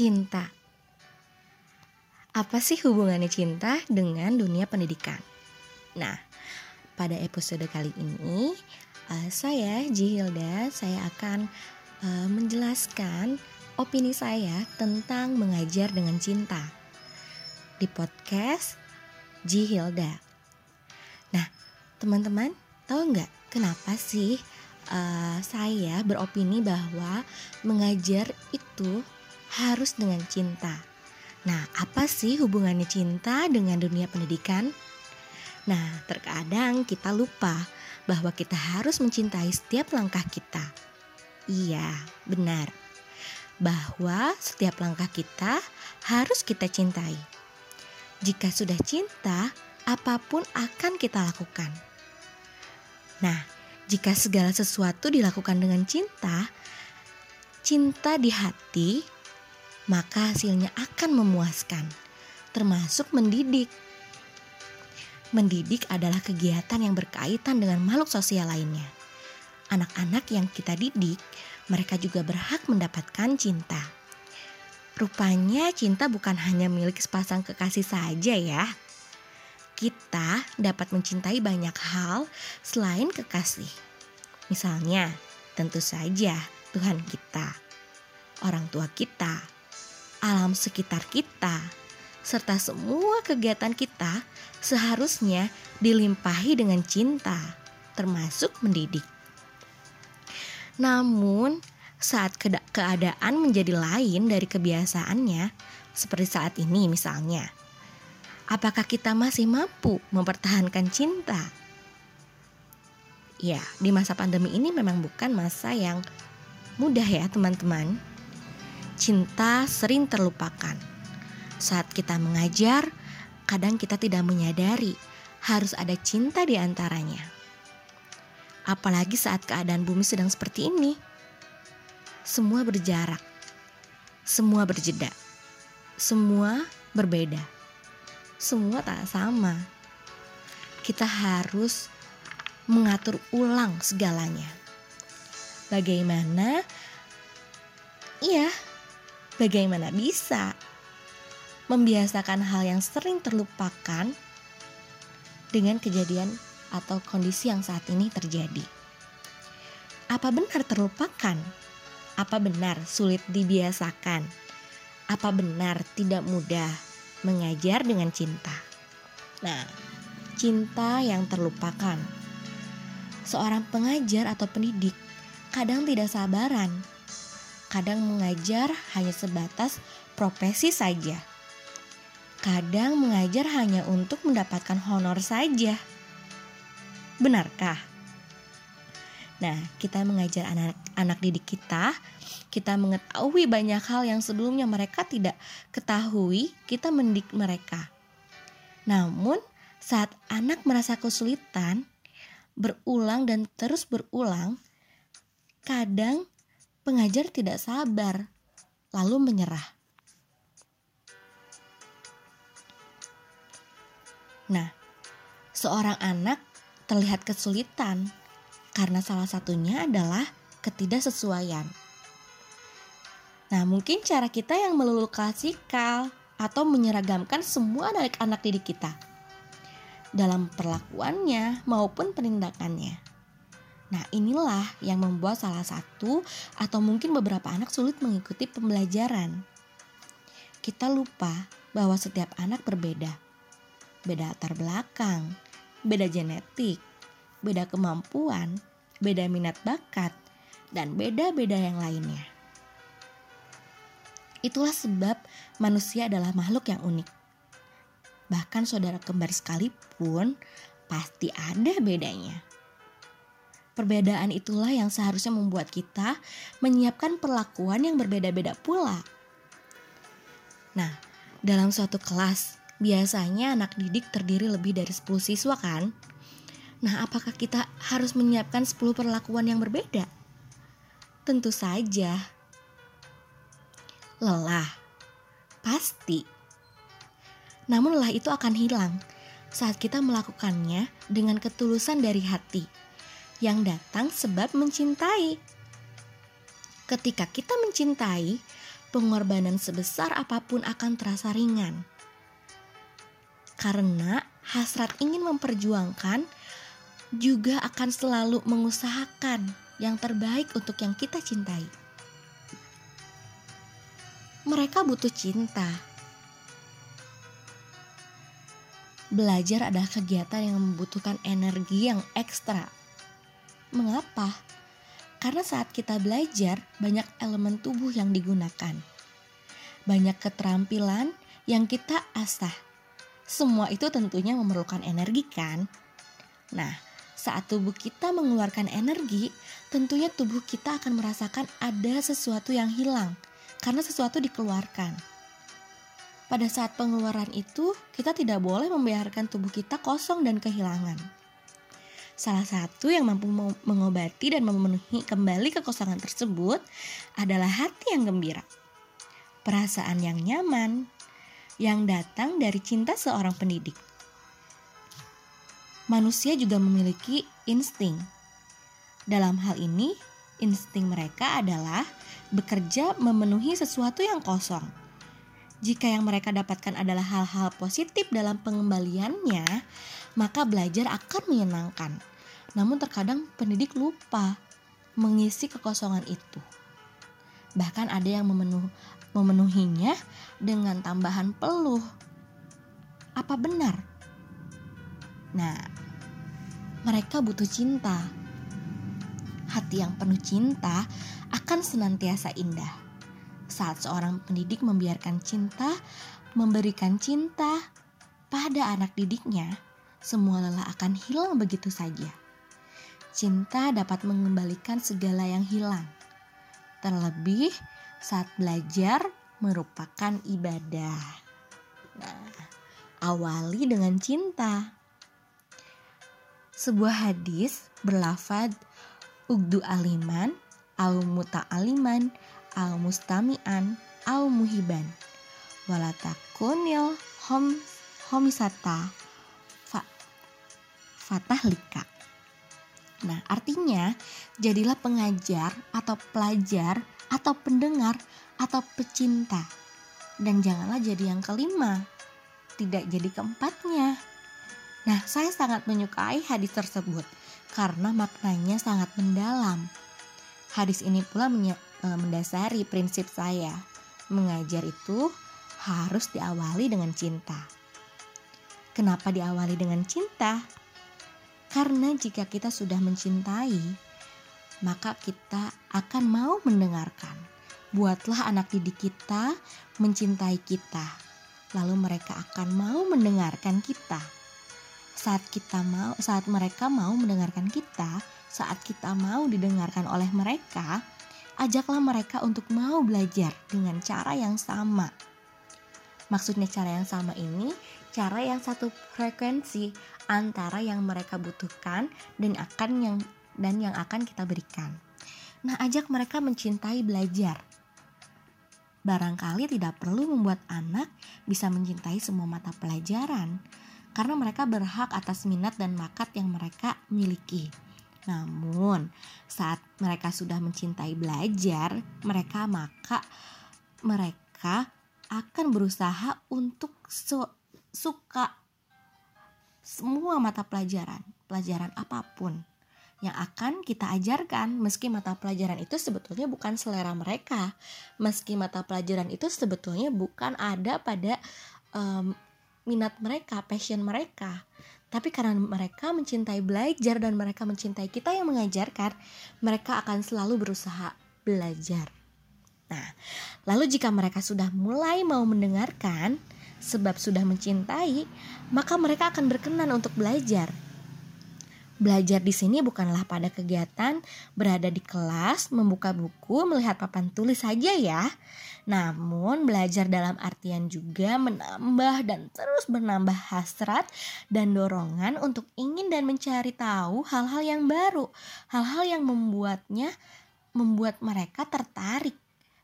Cinta. Apa sih hubungannya cinta dengan dunia pendidikan? Nah, pada episode kali ini uh, saya Jihilda saya akan uh, menjelaskan opini saya tentang mengajar dengan cinta di podcast Jihilda. Nah, teman-teman tahu nggak kenapa sih uh, saya beropini bahwa mengajar itu harus dengan cinta. Nah, apa sih hubungannya cinta dengan dunia pendidikan? Nah, terkadang kita lupa bahwa kita harus mencintai setiap langkah kita. Iya, benar. Bahwa setiap langkah kita harus kita cintai. Jika sudah cinta, apa pun akan kita lakukan. Nah, jika segala sesuatu dilakukan dengan cinta, cinta di hati maka hasilnya akan memuaskan, termasuk mendidik. Mendidik adalah kegiatan yang berkaitan dengan makhluk sosial lainnya. Anak-anak yang kita didik, mereka juga berhak mendapatkan cinta. Rupanya cinta bukan hanya milik sepasang kekasih saja ya. Kita dapat mencintai banyak hal selain kekasih. Misalnya, tentu saja Tuhan kita, orang tua kita, alam sekitar kita, serta semua kegiatan kita seharusnya dilimpahi dengan cinta, termasuk mendidik. Namun, saat keadaan menjadi lain dari kebiasaannya, seperti saat ini misalnya, apakah kita masih mampu mempertahankan cinta? Ya, di masa pandemi ini memang bukan masa yang mudah ya teman-teman cinta sering terlupakan. Saat kita mengajar, kadang kita tidak menyadari harus ada cinta di antaranya. Apalagi saat keadaan bumi sedang seperti ini. Semua berjarak, semua berjeda, semua berbeda, semua tak sama. Kita harus mengatur ulang segalanya. Bagaimana? Iya, Bagaimana bisa membiasakan hal yang sering terlupakan dengan kejadian atau kondisi yang saat ini terjadi? Apa benar terlupakan? Apa benar sulit dibiasakan? Apa benar tidak mudah mengajar dengan cinta? Nah, cinta yang terlupakan. Seorang pengajar atau pendidik kadang tidak sabaran Kadang mengajar hanya sebatas profesi saja. Kadang mengajar hanya untuk mendapatkan honor saja. Benarkah? Nah, kita mengajar anak-anak didik kita, kita mengetahui banyak hal yang sebelumnya mereka tidak ketahui, kita mendidik mereka. Namun, saat anak merasa kesulitan, berulang dan terus berulang, kadang pengajar tidak sabar, lalu menyerah. Nah, seorang anak terlihat kesulitan karena salah satunya adalah ketidaksesuaian. Nah, mungkin cara kita yang melulu klasikal atau menyeragamkan semua anak-anak didik kita dalam perlakuannya maupun penindakannya. Nah, inilah yang membuat salah satu atau mungkin beberapa anak sulit mengikuti pembelajaran. Kita lupa bahwa setiap anak berbeda. Beda latar belakang, beda genetik, beda kemampuan, beda minat bakat, dan beda-beda yang lainnya. Itulah sebab manusia adalah makhluk yang unik. Bahkan saudara kembar sekalipun pasti ada bedanya. Perbedaan itulah yang seharusnya membuat kita menyiapkan perlakuan yang berbeda-beda pula. Nah, dalam suatu kelas, biasanya anak didik terdiri lebih dari 10 siswa kan? Nah, apakah kita harus menyiapkan 10 perlakuan yang berbeda? Tentu saja. Lelah. Pasti. Namun lelah itu akan hilang saat kita melakukannya dengan ketulusan dari hati yang datang sebab mencintai. Ketika kita mencintai, pengorbanan sebesar apa pun akan terasa ringan. Karena hasrat ingin memperjuangkan juga akan selalu mengusahakan yang terbaik untuk yang kita cintai. Mereka butuh cinta. Belajar adalah kegiatan yang membutuhkan energi yang ekstra. Mengapa? Karena saat kita belajar, banyak elemen tubuh yang digunakan. Banyak keterampilan yang kita asah. Semua itu tentunya memerlukan energi kan? Nah, saat tubuh kita mengeluarkan energi, tentunya tubuh kita akan merasakan ada sesuatu yang hilang karena sesuatu dikeluarkan. Pada saat pengeluaran itu, kita tidak boleh membiarkan tubuh kita kosong dan kehilangan. Salah satu yang mampu mengobati dan memenuhi kembali kekosongan tersebut adalah hati yang gembira. Perasaan yang nyaman yang datang dari cinta seorang pendidik manusia juga memiliki insting. Dalam hal ini, insting mereka adalah bekerja memenuhi sesuatu yang kosong. Jika yang mereka dapatkan adalah hal-hal positif dalam pengembaliannya, maka belajar akan menyenangkan. Namun terkadang pendidik lupa mengisi kekosongan itu. Bahkan ada yang memenuh, memenuhinya dengan tambahan peluh. Apa benar? Nah, mereka butuh cinta. Hati yang penuh cinta akan senantiasa indah. Saat seorang pendidik membiarkan cinta, memberikan cinta pada anak didiknya, semua lelah akan hilang begitu saja. Cinta dapat mengembalikan segala yang hilang. Terlebih saat belajar merupakan ibadah. Nah, awali dengan cinta. Sebuah hadis berlafad ugdu aliman, au muta'aliman, au mustami'an, au muhiban. Walatakunil hom homisata fa, fatahlika. Nah, artinya jadilah pengajar atau pelajar atau pendengar atau pecinta. Dan janganlah jadi yang kelima, tidak jadi keempatnya. Nah, saya sangat menyukai hadis tersebut karena maknanya sangat mendalam. Hadis ini pula e, mendasari prinsip saya. Mengajar itu harus diawali dengan cinta. Kenapa diawali dengan cinta? Karena jika kita sudah mencintai, maka kita akan mau mendengarkan. Buatlah anak didik kita mencintai kita, lalu mereka akan mau mendengarkan kita saat kita mau saat mereka mau mendengarkan kita saat kita mau didengarkan oleh mereka ajaklah mereka untuk mau belajar dengan cara yang sama maksudnya cara yang sama ini cara yang satu frekuensi antara yang mereka butuhkan dan akan yang dan yang akan kita berikan nah ajak mereka mencintai belajar barangkali tidak perlu membuat anak bisa mencintai semua mata pelajaran karena mereka berhak atas minat dan bakat yang mereka miliki. Namun, saat mereka sudah mencintai belajar, mereka maka mereka akan berusaha untuk suka semua mata pelajaran, pelajaran apa pun yang akan kita ajarkan meski mata pelajaran itu sebetulnya bukan selera mereka meski mata pelajaran itu sebetulnya bukan ada pada um, minat mereka, passion mereka. Tapi karena mereka mencintai belajar dan mereka mencintai kita yang mengajarkan, mereka akan selalu berusaha belajar. Nah, lalu jika mereka sudah mulai mau mendengarkan, sebab sudah mencintai, maka mereka akan berkenan untuk belajar. Belajar di sini bukanlah pada kegiatan berada di kelas, membuka buku, melihat papan tulis saja ya. Namun belajar dalam artian juga menambah dan terus menambah hasrat dan dorongan untuk ingin dan mencari tahu hal-hal yang baru, hal-hal yang membuatnya membuat mereka tertarik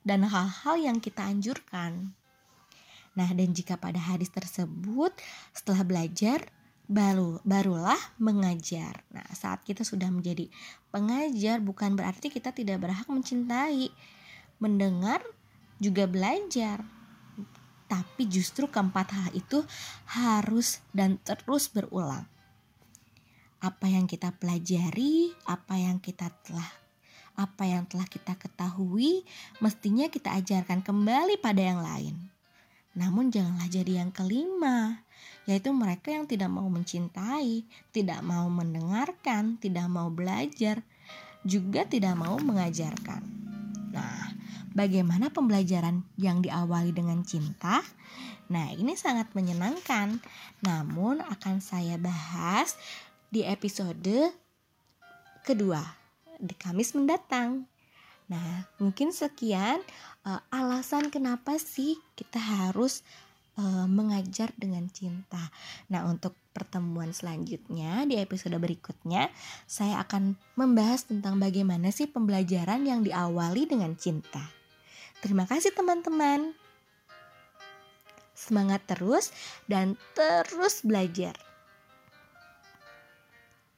dan hal-hal yang kita anjurkan. Nah, dan jika pada hadis tersebut setelah belajar baru barulah mengajar. Nah, saat kita sudah menjadi pengajar bukan berarti kita tidak berhak mencintai, mendengar juga belajar. Tapi justru keempat hal itu harus dan terus berulang. Apa yang kita pelajari, apa yang kita telah apa yang telah kita ketahui, mestinya kita ajarkan kembali pada yang lain. Namun janganlah jadi yang kelima, yaitu mereka yang tidak mau mencintai, tidak mau mendengarkan, tidak mau belajar, juga tidak mau mengajarkan. Nah, bagaimana pembelajaran yang diawali dengan cinta? Nah, ini sangat menyenangkan. Namun akan saya bahas di episode kedua di Kamis mendatang. Nah, mungkin sekian uh, alasan kenapa sih kita harus uh, mengajar dengan cinta. Nah, untuk pertemuan selanjutnya di episode berikutnya, saya akan membahas tentang bagaimana sih pembelajaran yang diawali dengan cinta. Terima kasih teman-teman. Semangat terus dan terus belajar.